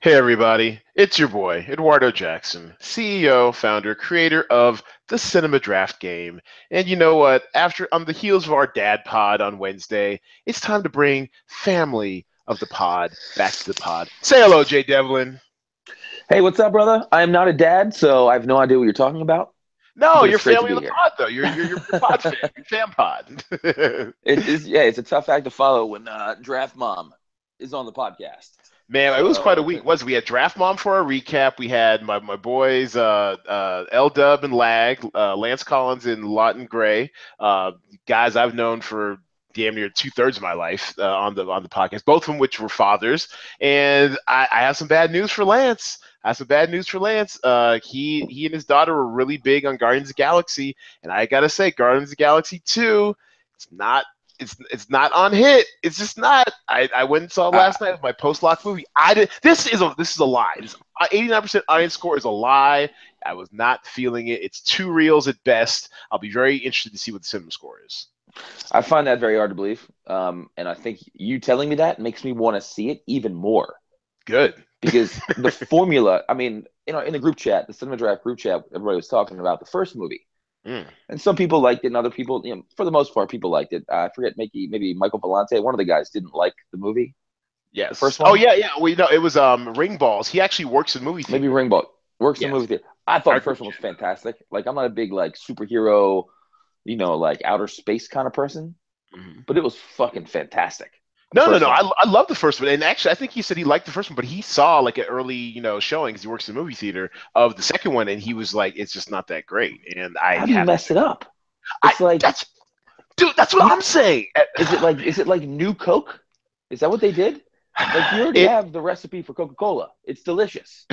Hey, everybody. It's your boy, Eduardo Jackson, CEO, founder, creator of the Cinema Draft Game. And you know what? After on the heels of our dad pod on Wednesday, it's time to bring family of the pod back to the pod. Say hello, Jay Devlin. Hey, what's up, brother? I am not a dad, so I have no idea what you're talking about. No, you're it's great to family of the here. pod, though. You're you're, you're pod fan, you're fan pod. It is, yeah, it's a tough act to follow when uh, Draft Mom is on the podcast. Man, it was quite a Oh, week. Was we had Draft Mom for our recap. We had my, my boys uh, uh, L Dub and Lag, uh, Lance Collins and Lawton Gray, uh, guys I've known for damn near two thirds of my life uh, on the on the podcast. Both of which were fathers. And I, I have some bad news for Lance. I have some bad news for Lance. Uh, he he and his daughter were really big on Guardians of the Galaxy, and I gotta say, Guardians of Galaxy two, it's not it's it's not on hit. It's just not. I, I went and saw it last night with my post lock movie. I did. This is a this is a lie. Eighty nine percent audience score is a lie. I was not feeling it. It's two reels at best. I'll be very interested to see what the cinema score is. I find that very hard to believe, um, and I think you telling me that makes me want to see it even more Good. because the formula. I mean, you know, in the group chat, the Cinema Draft group chat, everybody was talking about the first movie, Mm. and some people liked it, and other people, you know, for the most part, people liked it. Uh, I forget, maybe maybe Michael Palante, one of the guys, didn't like the movie. Yes. first Oh one? yeah, yeah. Well, you know, it was um Ring Balls. He actually works in movie theater. Maybe Ringbolt works in Yes. movie theater. I thought Our the first one was fantastic. Like I'm not a big like superhero, you know, like outer space kind of person, Mhm. but it was fucking fantastic. No, no, first no. I. I love the first one, and actually, I think he said he liked the first one, but he saw like an early, you know, showing because he works in the movie theater of the second one, and he was like, "It's just not that great." And I How do you have mess it up? I- It's like, that's, dude, that's what I'm saying. is it like, is it like new Coke? Is that what they did? Like you already It- have the recipe for Coca Cola. It's delicious.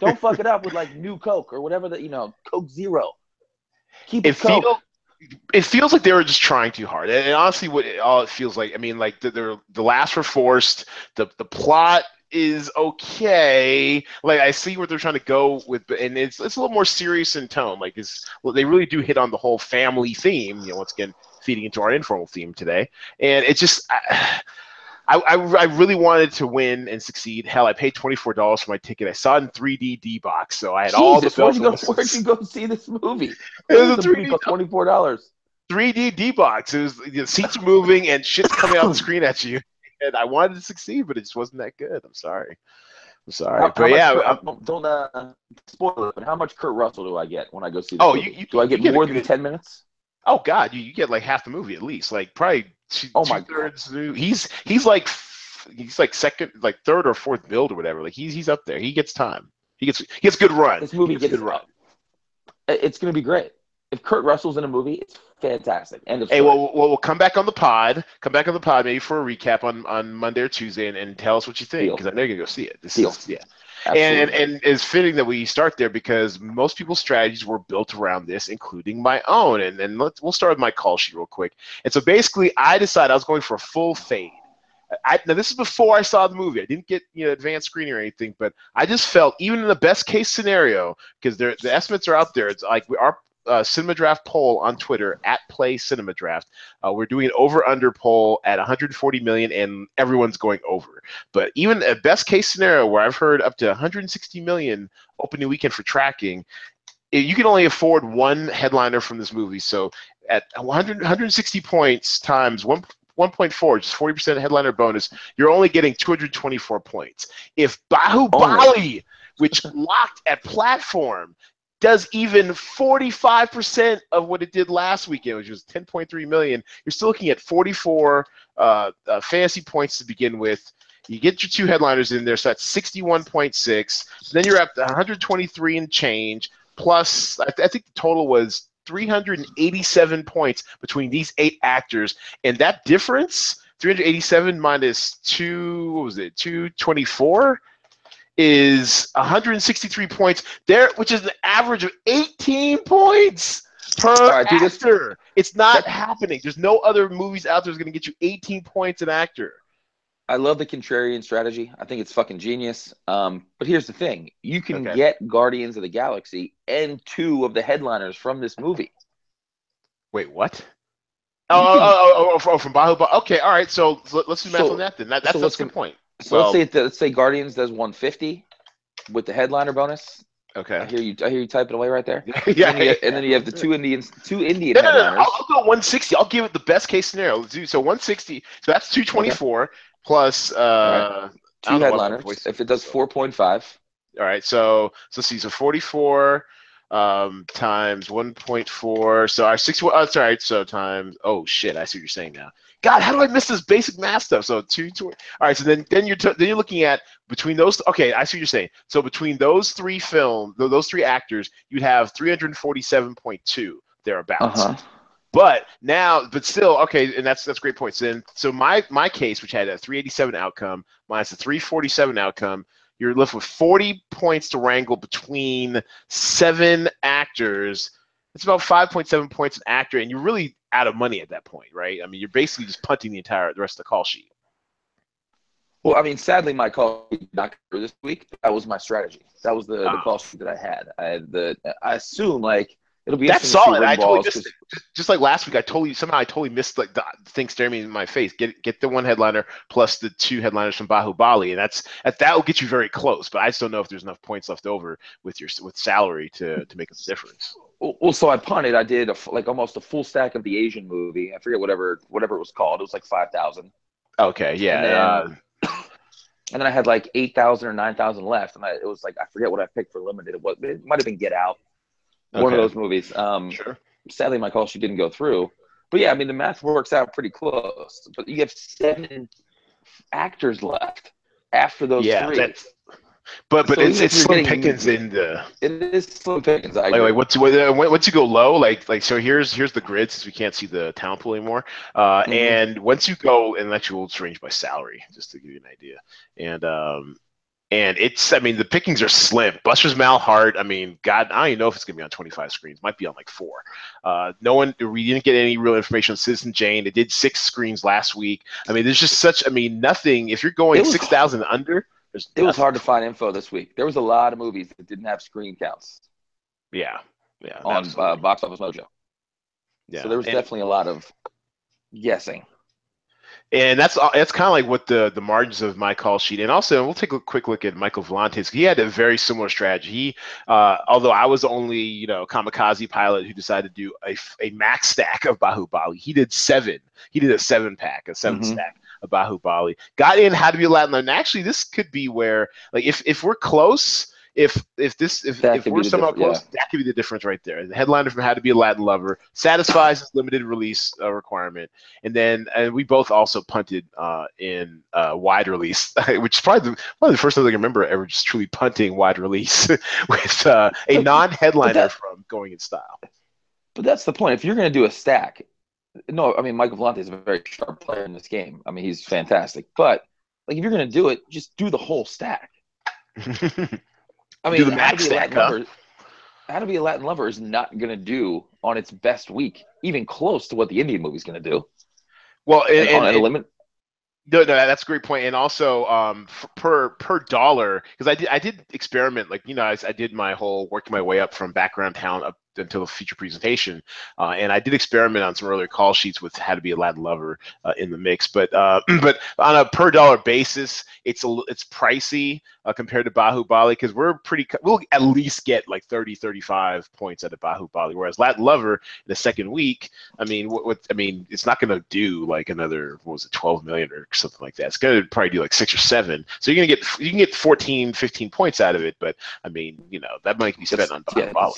Don't fuck it up with like new Coke or whatever that you know, Coke Zero. Keep it, it Coke. feels it feels like they were just trying too hard. And, honestly what it, all it feels like i mean like the, the the laughs were forced. The the plot is okay. Like i see where they're trying to go with and it's it's a little more serious in tone. Like it's well, they really do hit on the whole family theme you know once again feeding into our informal theme today. And it just I, I, I, I really wanted to win and succeed. Hell, I paid twenty four dollars for my ticket. I saw it in three D D box, so I had all the Jesus, where'd you go? Where'd you go see this movie? It was a 3D twenty four dollars. 3D D box. It was the seats are moving and shit's coming out the screen at you. And I wanted to succeed, but it just wasn't that good. I'm sorry. I'm sorry. How, how but much yeah, Kurt- I'm- don't uh, spoil it. But how much Kurt Russell do I get when I go see? This Oh, movie? you- you- do I get, get more than good- ten minutes? Oh god, you, you get like half the movie at least. Like probably two, Oh my two-thirds new- He's he's like he's like second, like third or fourth build or whatever. Like he's he's up there. He gets time. He gets he gets good run. This movie he gets gets good run. It's going to be great. If Kurt Russell's in a movie, it's fantastic. End of Hey, story. well, we'll, we'll come back on the pod. Come back on the pod maybe for a recap on, on Monday or Tuesday and, and tell us what you think because I know you're gonna go see it. This Deal. is yeah. And, and and it's fitting that we start there because most people's strategies were built around this, including my own. And then let's we'll start with my call sheet real quick. And so basically, I decided I was going for a full fade. I, now this is before I saw the movie. I didn't get you know advanced screening or anything, but I just felt even in the best case scenario because the estimates are out there. It's like we, our uh, Cinema Draft poll on Twitter at Play Cinema Draft. Uh, we're doing an over under poll at 140 million, and everyone's going over. But even a best case scenario where I've heard up to 160 million opening weekend for tracking, eh, you can only afford one headliner from this movie. So at 100, 160 points times one. 1.4, just 40% headliner bonus, you're only getting 224 points. If Bahubali, which locked at platform, does even 45% of what it did last weekend, which was 10.3 million, you're still looking at 44 uh, uh, fantasy points to begin with. You get your two headliners in there, so that's 61.6. Then you're at 123 and change. Plus, I, th- I think the total was 387 points between these eight actors, and that difference, 387 minus two, what was it, 224, is 163 points there, which is an average of 18 points per right, do this- actor. It's not happening. There's no other movies out there that's going to get you 18 points an actor. I love the contrarian strategy. I think it's fucking genius. Um, but here's the thing: you can Okay. get Guardians of the Galaxy and two of the headliners from this movie. Wait, what? Oh, oh, oh, oh, oh, from Bahubali. Okay, all right. So let- let's do math So- on that then. That, that's, so that's a good point. So let's say let's say Guardians does 150 with the headliner bonus. Okay. I hear you. I hear you typing away right there. yeah. And, then you, and then you have the two Indians, two Indian No, no, no. I'll, I'll go 160. I'll give it the best case scenario. Let's do so 160. So that's 224 plus. Uh, I Two don't know what my headliners. voice- If it does 4.5, All right. So so let's see. So 44 um, times 1.4. So our 60. Oh, right. So times. Oh shit! I see what you're saying now. God, how do I miss this basic math stuff? So two, two. All right. So then then you're then you're looking at between those. Okay, I see what you're saying. So between those three film, those three actors, you'd have 347.2 thereabouts. uh huh. But now, but still, okay, and that's that's great points. Then, so my my case, which had a 387 outcome minus a 347 outcome, you're left with 40 points to wrangle between seven actors. It's about 5.7 points an actor, and you're really out of money at that point, right? I mean, you're basically just punting the entire the rest of the call sheet. Well, I mean, sadly, my call not go this week. That was my strategy. That was the, the call sheet that I had. I had the. I assume like it'll be That's interesting to see solid. I totally missed 'cause- it. Just, just like last week, I totally somehow I totally missed like the thing staring me in my face. Get get the one headliner plus the two headliners from Bahubali, and that's that that will get you very close. But I just don't know if there's enough points left over with your with salary to to make a difference. Well, so I punted. I did a, like almost a full stack of the Asian movie. I forget whatever whatever it was called. It was like five thousand, Okay, yeah. And then- uh, and then I had like eight thousand or nine thousand left, and I, it was like I forget what I picked for limited. It was it might have been Get Out, one of those movies. Um, sure. sadly, my call sheet didn't go through. But yeah, I mean the math works out pretty close. But you have seven actors left after those Yeah, three. that's. But but So it's it's slim getting- pickings in the it is slim pickings. I like, like once you once you go low like like so here's here's the grid since we can't see the talent pool anymore. Uh, Mhm. and once you go and actually we'll just range by salary just to give you an idea. And um and it's I mean the pickings are slim. Buster's Mal Heart I mean God I don't even know if it's gonna be on 25 screens. Might be on like four. Uh, no one we didn't get any real information on Citizen Jane. It did six screens last week. I mean there's just such I mean nothing. If you're going 6,000 under there's it was hard to find info this week. There was a lot of movies that didn't have screen counts yeah yeah on uh, Box Office Mojo. yeah So there was And- definitely a lot of guessing. And that's that's kind of like what the the margins of my call sheet. And also, we'll take a quick look at Michael Volantes. He had a very similar strategy. He, uh, although I was the only you know kamikaze pilot who decided to do a, a max stack of Bahubali, he did seven. He did a seven pack, a 7 Mhm. stack Bahubali. Got in how to be a Latin. Lover. And actually, this could be where like if if we're close. If if this if, That if we're somehow diff- yeah. close, that could be the difference right there. The headliner from How to Be a Latin Lover satisfies his limited release uh, requirement and then and we both also punted uh, in uh, wide release, which is probably the, one of the first times I can remember ever just truly punting wide release with uh, a non-headliner that- from Going in Style. But that's the point. If you're going to do a stack, no, I mean Michael Vellante is a very sharp player in this game. I mean he's fantastic. But like if you're going to do it, just do the whole stack. I mean, Do the How max to Be a stack, Latin huh? Lover, How to Be a Latin Lover is not going to do on its best week, even close to what the Indian movie's going to do. well, and, And, on and- a limit, No, no, that's a great point. And also, um, f- per per dollar, because I did I did experiment, like you know, I, I did my whole working my way up from background talent up until the future presentation, uh, and I did experiment on some earlier call sheets with how to be a Latin lover uh, in the mix. But uh, but on a per dollar basis, it's a it's pricey uh, compared to Bahubali because we're pretty we'll at least get like 30 35 points out of Bahubali, whereas Latin lover in the second week I mean, what, what I mean, it's not going to do like another what was it, 12 million or something like that. It's going to probably do like six or seven. So you're going to get you can get 14, 15 points out of it. But I mean, you know, that might be spent on yeah, Bahubali.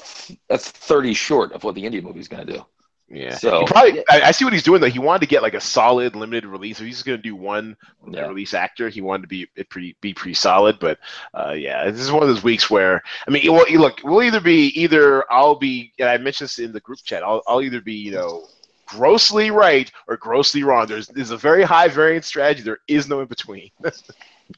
that's, that's 30 short of what the Indian movie's going to do. Yeah. So- he probably, I, I see what he's doing though. He wanted to get like a solid limited release. If he's going to do one Yeah. release actor, he wanted to be it pretty be pretty solid. But uh, yeah, this is one of those weeks where I mean, look, we'll either be either I'll be, and I mentioned this in the group chat. I'll I'll either be you know grossly right or grossly wrong. There's there's a very high variance strategy. There is no in between.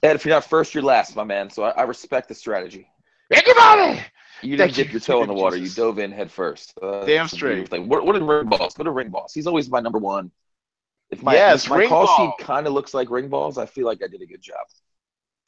Ed, if you're not first, you're last, my man. So I, I respect the strategy. Everybody. You didn't dip your toe in the water. You dove in head first. Uh, Damn straight. thing. What, what did Ring Balls? Go to Ring Balls. He's always my number one. If my, Yes, if my Ring call Ball. sheet kind of looks like Ring Balls, I feel like I did a good job.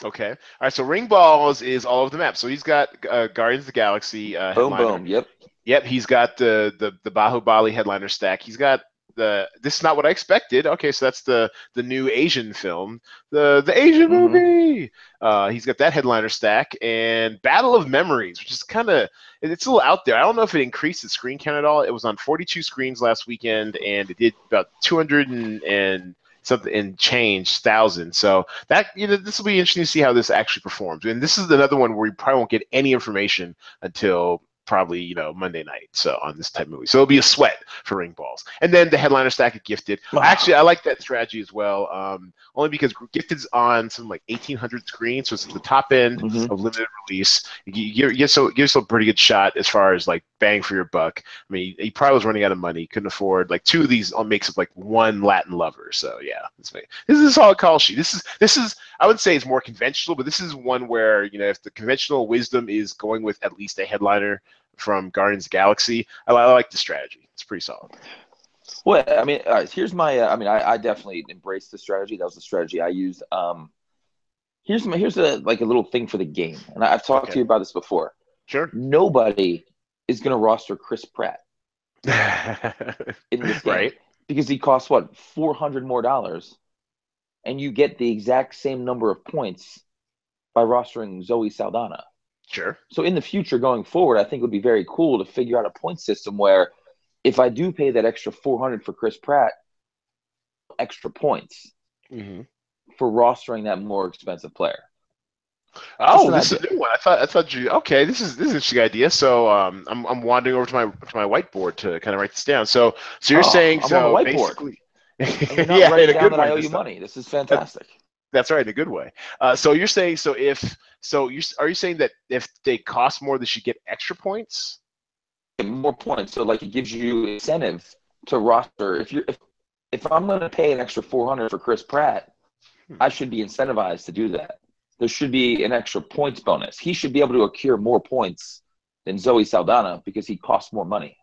Okay. All right. So Ring Balls is all of the map. So he's got uh, Guardians of the Galaxy. Uh, Boom, headliner. boom. Yep. Yep, he's got the the the Bahubali headliner stack. He's got the this is not what I expected. Okay, so that's the the new Asian film, the the Asian Mhm. movie. Uh, he's got that headliner stack and Battle of Memories, which is kind of it's a little out there. I don't know if it increased the screen count at all. It was on 42 screens last weekend, and it did about 200 and, and something and change thousand. So that you know this will be interesting to see how this actually performs. And this is another one where we probably won't get any information until probably you know Monday night. So on this type of movie, so it'll be a sweat for ring balls. And then the headliner stack of Gifted. Wow. Actually, I like that strategy as well. Um, only because Gifted's on some like 1800 screens, so it's at the top end Mhm. of limited release. You, you, you get so gives a pretty good shot as far as like bang for your buck. I mean, he probably was running out of money, couldn't afford like two of these makes up like one Latin lover. So yeah, this, is a solid call sheet. This is this is I would say it's more conventional, but this is one where you know if the conventional wisdom is going with at least a headliner from Guardians Galaxy, I, I like the strategy. It's pretty solid. Well, I mean, all right, here's my. Uh, I mean, I, I definitely embraced the strategy. That was the strategy I used. Um, here's my. Here's a like a little thing for the game, and I've talked Okay. to you about this before. Sure. Nobody is going to roster Chris Pratt in this game right. because he costs what four hundred more dollars, and you get the exact same number of points by rostering Zoe Saldana. Sure. So in the future, going forward, I think it would be very cool to figure out a point system where, if I do pay that extra four hundred for Chris Pratt, extra points hmm for rostering that more expensive player. Oh, this is a new one. I thought I thought you okay. This is this is an interesting idea. So um, I'm I'm wandering over to my to my whiteboard to kind of write this down. So so you're Oh, saying I'm on so whiteboard. And you're not yeah, in a good that I owe you time. money. This is fantastic. That's right, in a good way. Uh, so you're saying so if so you are you saying that if they cost more, they should get extra points? more points. So like it gives you incentive to roster. If you're if, if I'm going to pay an extra 400 for Chris Pratt, Hmm. I should be incentivized to do that. There should be an extra points bonus. He should be able to accrue more points than Zoe Saldana because he costs more money.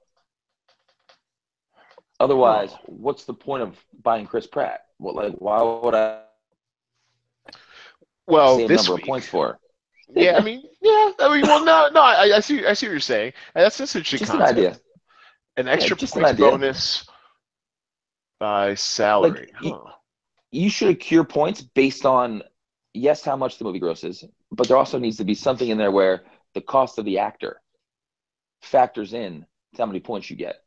Otherwise, what's the point of buying Chris Pratt? What like why would I Well, same this number week, of points for? yeah, I mean, yeah, I mean, well, no, no, I, I see, I see what you're saying. That's that's an interesting Just an idea. An extra an points idea. bonus by salary. y- huh. you should accrue points based on yes how much the movie grosses but there also needs to be something in there where the cost of the actor factors in to how many points you get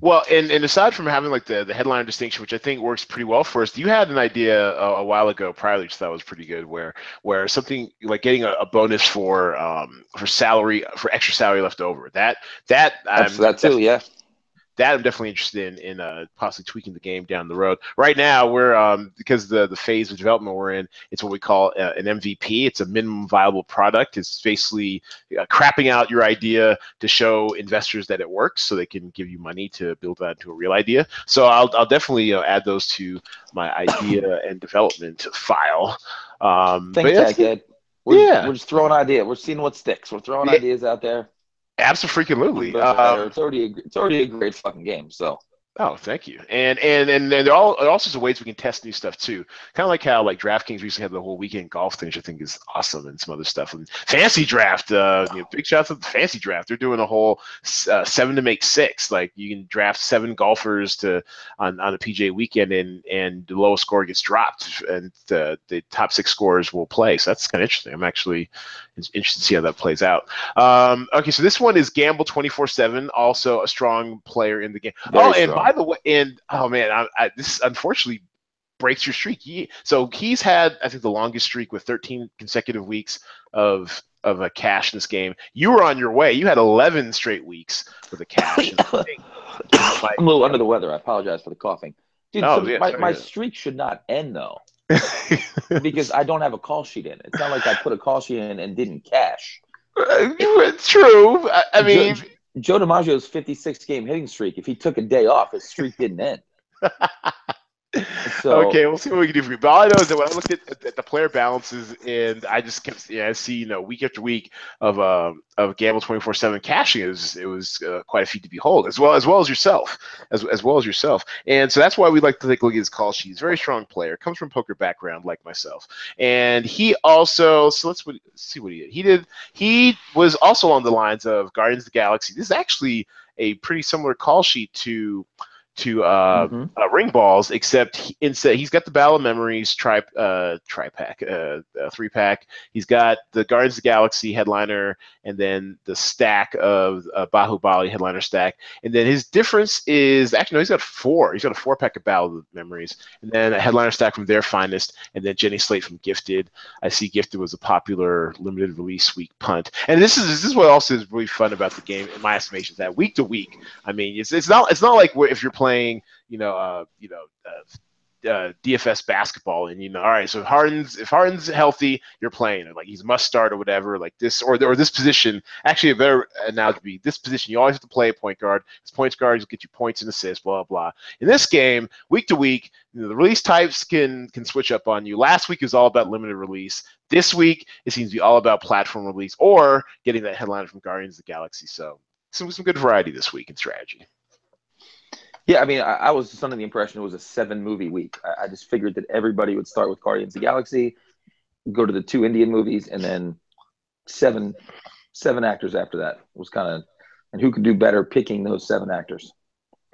Well, and, and aside from having like the, the headline distinction, which I think works pretty well for us, you had an idea a, a while ago, prior which I thought was pretty good, where where something like getting a, a bonus for um for salary for extra salary left over. That that That's I'm that too yeah that I'm definitely interested in in uh, possibly tweaking the game down the road. Right now, we're um, because the the phase of development we're in, it's what we call uh, an MVP. It's a minimum viable product. It's basically uh, crapping out your idea to show investors that it works, so they can give you money to build that into a real idea. So I'll I'll definitely uh, add those to my idea and development file. Um, think but yeah, ed we're, Yeah. we're just throwing ideas. we're seeing what sticks we're throwing Yeah. ideas out there absolutely. Um, it's already a, it's already a great fucking game so Oh, thank you. And and and, and there are all, all sorts of ways we can test new stuff too. Kind of like how like DraftKings recently had the whole weekend golf thing, which I think is awesome, and some other stuff. And Fancy Draft, uh, you know, big shout out to the Fancy Draft. They're doing a whole uh, seven to make six. Like you can draft seven golfers to on, on a PGA weekend, and and the lowest score gets dropped, and the the top six scores will play. So that's kind of interesting. I'm actually interested to see how that plays out. Um, okay, so this one is Gamble 24 seven, also a strong player in the game. Very oh, and strong. by the way, and oh man, I, I, this unfortunately breaks your streak. He, so he's had, I think, the longest streak with 13 consecutive weeks of of a cash in this game. You were on your way. You had 11 straight weeks with a cash. i'm a little under the weather i apologize for the coughing dude Oh, so yeah, my, my streak should not end though because i don't have a call sheet in it's not like i put a call sheet in and didn't cash it's true. I, I mean, Joe DiMaggio's 56 game hitting streak, if he took a day off, his streak didn't end. So, okay, we'll see what we can do for you. But all I know is that when I looked at, at, the player balances, and I just kept, yeah, I see, you know, week after week of um of Gamble twenty four seven cashing. It was it was uh, quite a feat to behold, as well as well as yourself, as as well as yourself. And so that's why we like to take a look at his call sheet. He's a very strong player, comes from poker background like myself, and he also so let's, let's see what he did. He did he was also on the lines of Guardians of the Galaxy. This is actually a pretty similar call sheet to to uh, Mhm. uh, ring balls, except he, instead he's got the Battle of Memories tri uh, tri pack, uh, uh, three pack. He's got the Guardians of the Galaxy headliner, and then the stack of uh, Bahubali headliner stack. And then his difference is actually no, he's got four. He's got a four pack of Battle of Memories, and then a headliner stack from Their Finest, and then Jenny Slate from Gifted. I see Gifted was a popular limited release week punt, and this is this is what also is really fun about the game, in my estimation, is that week to week. I mean, it's it's not it's not like if you're playing, you know, uh, you know. Uh, uh, DFS basketball, and you know, all right. So if Harden's if Harden's healthy, you're playing or like he's must start or whatever, like this or or this position. Actually, a better analogy would be this position. You always have to play a point guard. This point guard will get you points and assists, blah blah. In this game, week to week, you know, the release types can can switch up on you. Last week was all about limited release. This week, it seems to be all about platform release or getting that headliner from Guardians of the Galaxy. So some some good variety this week in strategy. Yeah, I mean, I, I was just under the impression it was a seven movie week. I, I just figured that everybody would start with Guardians of the Galaxy, go to the two Indian movies, and then seven seven actors after that was kind of and who could do better picking those seven actors.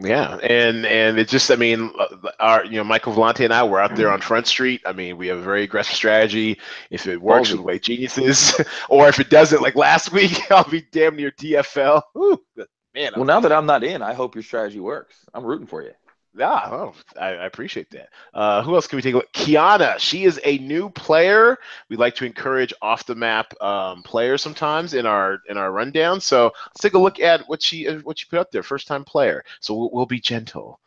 Yeah, and and it just I mean our you know Michael Vellante and I were out there on Front Street. I mean we have a very aggressive strategy. If it works, we're like geniuses, or if it doesn't, like last week, I'll be damn near DFL. Whew, man, Well, now that I'm not in, I hope your strategy works. I'm rooting for you. Yeah, oh, I, I appreciate that. Uh, who else can we take a look? Kiana, she is a new player. We like to encourage off the map um, players sometimes in our in our rundown. So let's take a look at what she uh, what she put up there. First time player. So we'll, we'll be gentle.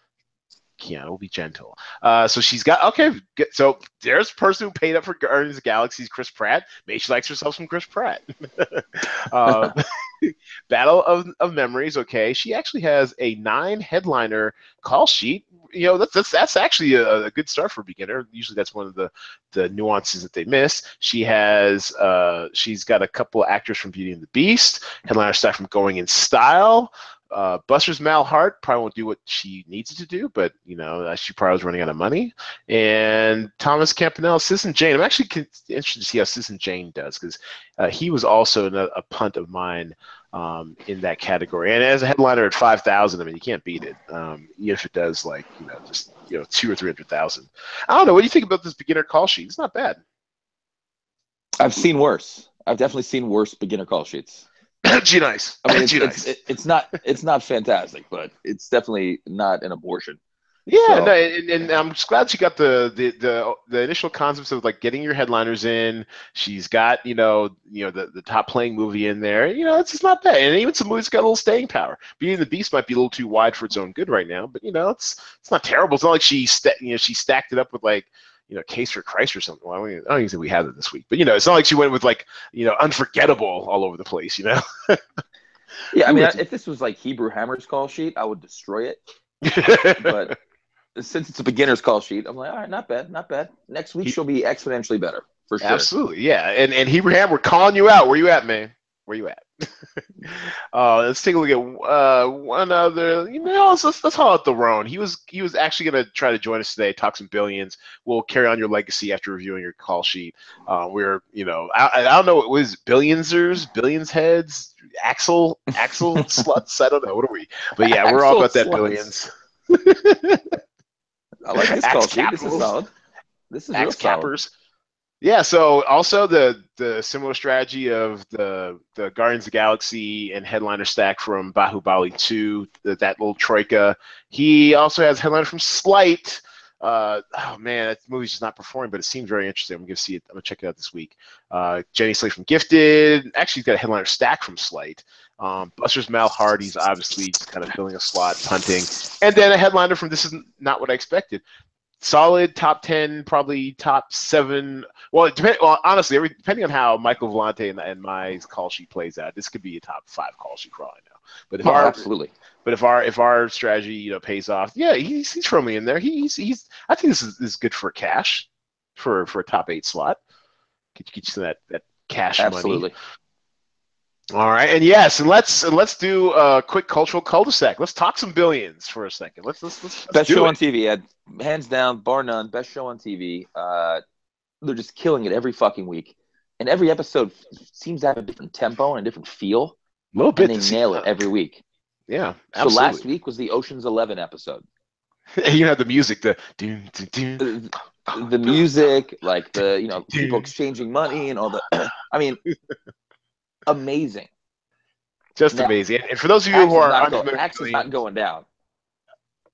Will be gentle. Uh, so she's got okay. So there's a person who paid up for Guardians of the Galaxy's Chris Pratt. Maybe she likes herself some Chris Pratt. uh, Battle of, of Memories. Okay, she actually has a nine headliner call sheet. You know, that's that's, that's actually a, a good start for a beginner. Usually, that's one of the the nuances that they miss. She has uh, she's got a couple actors from Beauty and the Beast. Headliner staff from Going in Style. Uh, Buster's Mal Heart probably won't do what she needs to do, but you know uh, she probably was running out of money. And Thomas Campanella, Citizen Jane. I'm actually interested to see how Citizen Jane does because uh, he was also a, a punt of mine um, in that category. And as a headliner at five thousand, I mean you can't beat it. Um, if it does like you know just you know two or three hundred thousand. I don't know. What do you think about this beginner call sheet? It's not bad. I've seen worse. I've definitely seen worse beginner call sheets. Gee, nice. I mean, it's, it's, nice. it's not it's not fantastic, but it's definitely not an abortion. Yeah, So- no, and, and I'm just glad she got the, the the the initial concepts of like getting your headliners in. She's got you know you know the, the top playing movie in there. You know, it's just not bad, and even some movies got a little staying power. Beauty and the Beast might be a little too wide for its own good right now, but you know it's it's not terrible. It's not like she sta- you know she stacked it up with like you know Case for Christ or something. Well, I don't even- I don't even think we had it this week, but you know it's not like she went with like you know unforgettable all over the place. You know. Yeah, I mean, if this was like Hebrew Hammer's call sheet, I would destroy it. But since it's a beginner's call sheet, I'm like, all right, not bad, not bad. Next week He- she'll be exponentially better for sure. Absolutely, yeah. And and Hebrew Hammer, we're calling you out. Where you at, man? Where you at? Uh, let's take a look at uh, one other. You know, let's let's, let's haul out the Roan. He was he was actually going to try to join us today, talk some billions. We'll carry on your legacy after reviewing your call sheet. Uh, we're you know I, I don't know it was billionsers, billions heads, Axel Axel sluts. I don't know what are we, but yeah, we're all about that sluts. billions. I like this Axe call sheet. This is solid. This is real solid. Yeah, so also the the similar strategy of the the Guardians of the Galaxy and headliner stack from Bahubali 2, that, that little troika. He also has headliner from Sleight. Uh, oh man, that movie's just not performing, but it seems very interesting. I'm gonna see it. I'm gonna check it out this week. Uh, Jenny Slate from Gifted. Actually, he's got a headliner stack from Sleight. Um, Buster's Mal Hardy's obviously just kind of filling a slot, punting, and then a headliner from This Is Not What I Expected solid top 10 probably top seven. Well it depend, well honestly every, depending on how michael Vellante and, and my call sheet plays out this could be a top five call sheet for all i know. But if Oh, our absolutely. but if our if our strategy you know pays off yeah he's, he's firmly in there. He's he's i think this is, this is good for cash for for a top eight slot. Get, get you some of that that cash money. Absolutely. All right, and yes, and let's and let's do a quick cultural cul-de-sac. Let's talk some billions for a second. Let's let's let's, let's Best show it. on TV. Ed. Hands down, bar none. Best show on TV. Uh, they're just killing it every fucking week. And every episode seems to have a different tempo and a different feel. a little bit. And they nail it every week. Yeah, absolutely. So last week was the Ocean's Eleven episode. you have the music, the doom, doom, doom. the, the music, like the you know people exchanging money and all the. I mean, amazing. just Now, amazing. And, for those of you who are unfamiliar not going down.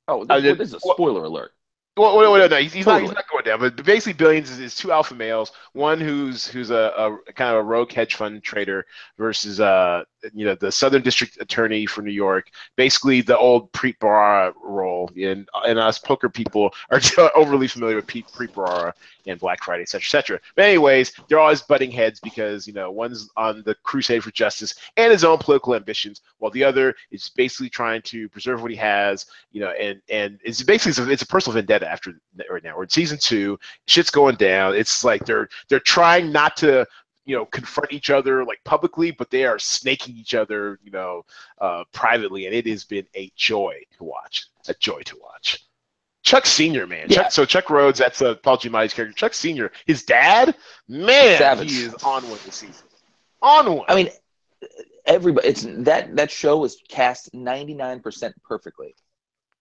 Oh, Uh, this, this is a spoiler alert. Well, well, well, no, he's, he's not. He's not going down. But basically, Billions is, is two alpha males. One who's who's a, a kind of a rogue hedge fund trader versus uh you know the Southern District Attorney for New York. Basically, the old Preet Bharara role. And and us poker people are overly familiar with Pete Preet Bharara and Black Friday, etc., etc. But anyways, they're always butting heads because you know one's on the crusade for justice and his own political ambitions, while the other is basically trying to preserve what he has you know, and and it's basically it's a, it's a personal vendetta after right now. We're in season two, shit's going down. It's like they're they're trying not to you know confront each other like publicly, but they are snaking each other you know uh, privately, and it has been a joy to watch. A joy to watch. Chuck Senior, man. Yeah. Chuck, so Chuck Rhodes, that's uh, Paul Giamatti's character. Chuck Senior, his dad, man, Savage. he is on one this season. On one. I mean, everybody. It's that that show was cast ninety nine percent perfectly,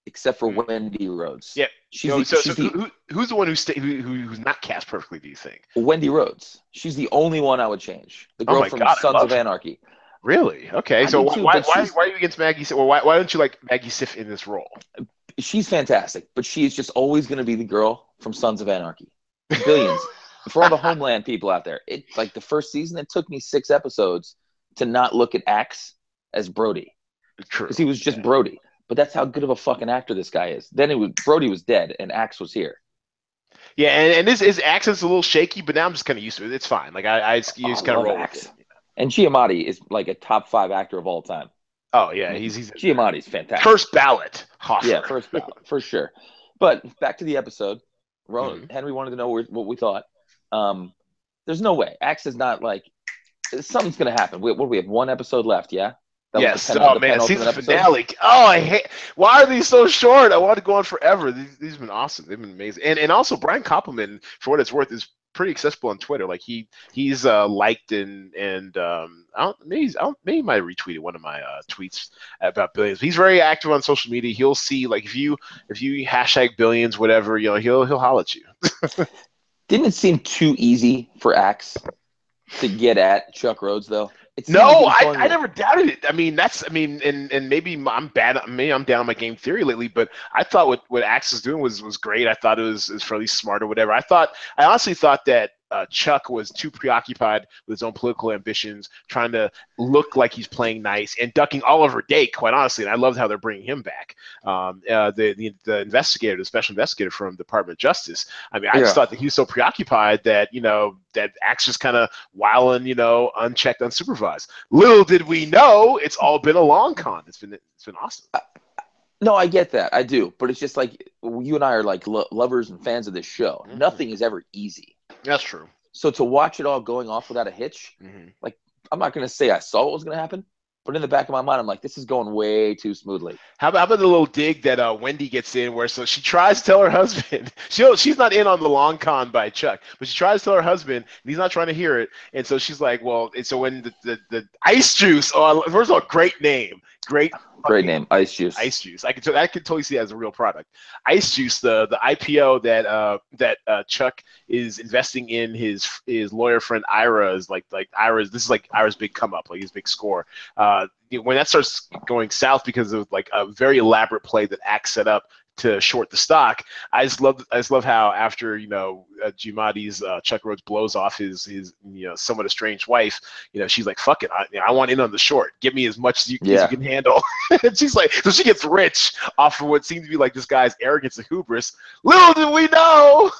except for Wendy Rhodes. Yeah. she's, know, the, so, she's so the who, who's the one who, sta who, who who's not cast perfectly? Do you think? Wendy Rhodes. She's the only one I would change. The Oh girl my from God, Sons of. Anarchy. Really? Okay. I so why too, why, why, why are you against Maggie? Well, why, why don't you like Maggie Siff in this role? She's fantastic, but she's just always going to be the girl from Sons of Anarchy. Billions. For all the Homeland people out there, it's like the first season. It took me six episodes to not look at Axe as Brody because he was just Brody. But that's how good of a fucking actor this guy is. Then it was Brody was dead and Axe was here. Yeah, and, and his, his accent's a little shaky, but now I'm just kind of used to it. It's fine. Like I, I just, Oh, just kind of roll Axe. with it. And Giamatti is like a top five actor of all time. Oh yeah, he's he's Giamatti's fantastic. first ballot. Hoffer. Yeah, first ballot for sure. But back to the episode. Ro- Mhm. Henry wanted to know what we thought. Um, there's no way. Axe is not like something's gonna happen. We, what we have? One episode left, yeah. That Yes. pen- oh man, season finale. Oh, I hate. Why are these so short? I want to go on forever. These, these have been awesome. They've been amazing. And and also Brian Koppelman, for what it's worth, is pretty accessible on Twitter. Like he he's uh, liked and and um, I don't maybe he's- I don't, maybe he might have retweeted one of my uh, tweets about billions. He's very active on social media. He'll see like if you if you hashtag billions whatever you know he'll he'll holler at you. Didn't it seem too easy for Axe to get at Chuck Rhodes though? It No, like he was I, I never doubted it. I mean, that's I mean, and and maybe I'm bad. Maybe I'm down on my game theory lately, but I thought what what Axe was doing was was great. I thought it was was fairly smart or whatever. I thought I honestly thought that uh, Chuck was too preoccupied with his own political ambitions, trying to look like he's playing nice and ducking Oliver Dake. Quite honestly, and I loved how they're bringing him back. Um, uh, the, the the investigator, the special investigator from Department of Justice. I mean, I just thought that he was so preoccupied that you know that Axe just kind of wilding, you know, unchecked, unsupervised. Little did we know, it's all been a long con. It's been it's been awesome. No, I get that. I do. But it's just like you and I are like lo- lovers and fans of this show. Mhm. Nothing is ever easy. That's true. So to watch it all going off without a hitch, hmm I'm not going to say I saw what was going to happen, but in the back of my mind, I'm like, this is going way too smoothly. How about, how about the little dig that uh, Wendy gets in, where so she tries to tell her husband she she's not in on the long con by Chuck, but she tries to tell her husband, and he's not trying to hear it, and so she's like, well, and so when the the, the ice juice, oh, first of all, great name, great Great name, Ice Juice. Ice Juice. I could I could totally see that as a real product. Ice Juice, the the IPO that uh that uh, Chuck is investing in his his lawyer friend Ira's like like Ira's this is like Ira's big come up like his big score. Uh, when that starts going south because of like a very elaborate play that Axe set up to short the stock. I just love I just love how after you know uh, Giamatti's uh, Chuck Rhodes blows off his his you know somewhat estranged wife, you know she's like fuck it, I, I want in on the short. Give me as much as you, as you can handle. and she's like, so she gets rich off of what seems to be like this guy's arrogance and hubris. Little did we know.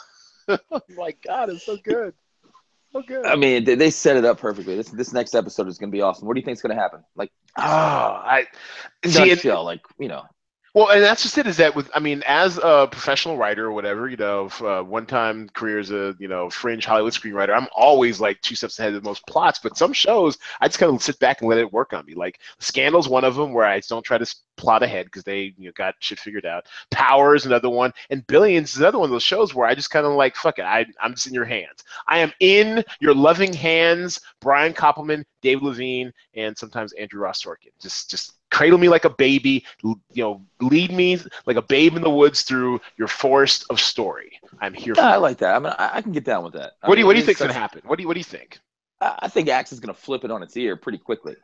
oh my God, it's so good. So good. I mean, they, they set it up perfectly. This this next episode is going to be awesome. What do you think is going to happen? Like, oh, I see. it- nutshell, like you know, Well, and that's just it. Is that with? I mean, as a professional writer or whatever, you know, uh, one-time career as a you know fringe Hollywood screenwriter, I'm always like two steps ahead of most plots. But some shows, I just kind of sit back and let it work on me. Like Scandal's one of them, where I don't try to plot ahead because they you know got shit figured out. Power is another one, and Billions is another one of those shows where I just kind of like fuck it. I I'm just in your hands. I am in your loving hands. Brian Koppelman, Dave Levien, and sometimes Andrew Ross Sorkin. Just just cradle me like a baby, you know, lead me like a babe in the woods through your forest of story. I'm here. for I like that. I mean, I, can get down with that. What do you What do you think's gonna happen? What do you What do you think? I think Axe is gonna flip it on its ear pretty quickly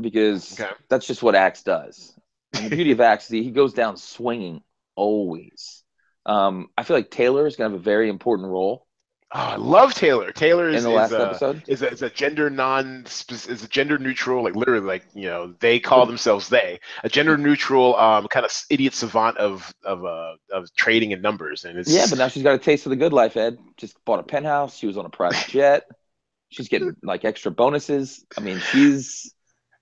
because okay. that's just what Axe does. And the beauty of Axe is he goes down swinging always. Um, I feel like Taylor is gonna have a very important role Oh, I love Taylor. Taylor is, in the last is, a, is a, is a gender non is a gender neutral like literally like you know they call themselves they. A gender neutral um kind of idiot savant of of uh of trading and numbers and it's yeah but now she's got a taste of the good life Ed. Just bought a penthouse. She was on a private jet. She's getting like extra bonuses. I mean she's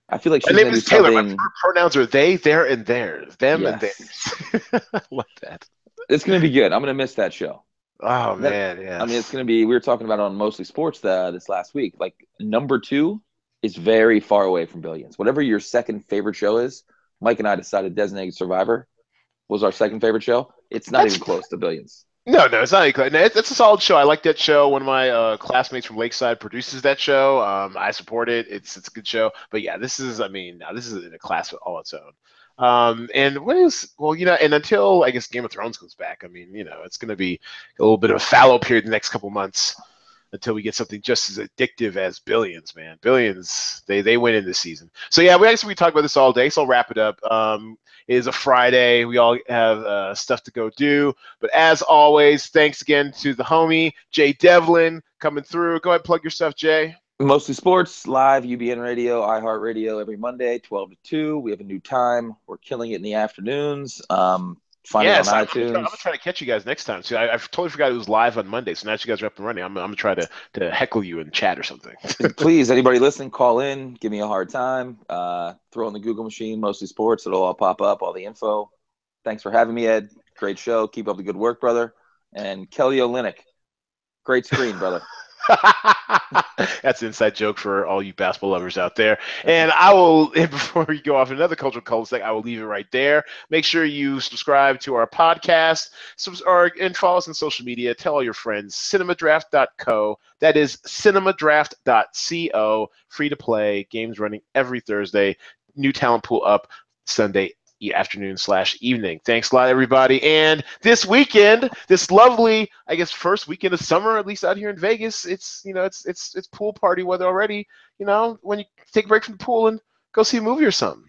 I feel like she's my name is Taylor something... my pronouns are they their and theirs. Them yes. and theirs. I love that. It's gonna be good. I'm gonna miss that show. Oh man, yeah. I mean, it's going to be. We were talking about on mostly sports the, this last week. Like number two is very far away from billions. Whatever your second favorite show is, Mike and I decided Designated Survivor was our second favorite show. It's not That's, even close to billions. No, no, it's not. Even, no, it's, it's a solid show. I like that show. One of my uh, classmates from Lakeside produces that show. Um, I support it. It's it's a good show. But yeah, this is. I mean, now this is in a class all its own. Um, and what is well, you know, and until I guess Game of Thrones comes back, I mean, you know, it's going to be a little bit of a fallow period the next couple months until we get something just as addictive as Billions, man. Billions, they they win in this season. So yeah, we actually we talk about this all day. So I'll wrap it up. Um, it is a Friday. We all have uh, stuff to go do. But as always, thanks again to the homie Jay Devlin coming through. Go ahead, plug your stuff, Jay. Mostly Sports, live, UBN Radio, iHeartRadio every Monday, 12 to 2. We have a new time. We're killing it in the afternoons. Um, find yes, it on I'm iTunes. Gonna try, I'm going to try to catch you guys next time. See, I, I totally forgot it was live on Monday. So now that you guys are up and running, I'm, I'm going to try to, to heckle you in chat or something. Please, anybody listening, call in, give me a hard time. Uh, throw in the Google machine, Mostly Sports. It'll all pop up, all the info. Thanks for having me, Ed. Great show. Keep up the good work, brother. And Kelly Olynyk. Great screen, brother. That's an inside joke for all you basketball lovers out there. And I will, before we go off another cultural cul-de-sac, I will leave it right there. Make sure you subscribe to our podcast or, and follow us on social media. Tell all your friends. Cinemadraft.co. That is cinemadraft.co. Free to play. Games running every Thursday. New talent pool up Sunday afternoon slash evening. Thanks a lot, everybody. And this weekend, this lovely, I guess, first weekend of summer, at least out here in Vegas, it's you know, it's it's it's pool party weather already. You know, when you take a break from the pool and go see a movie or something.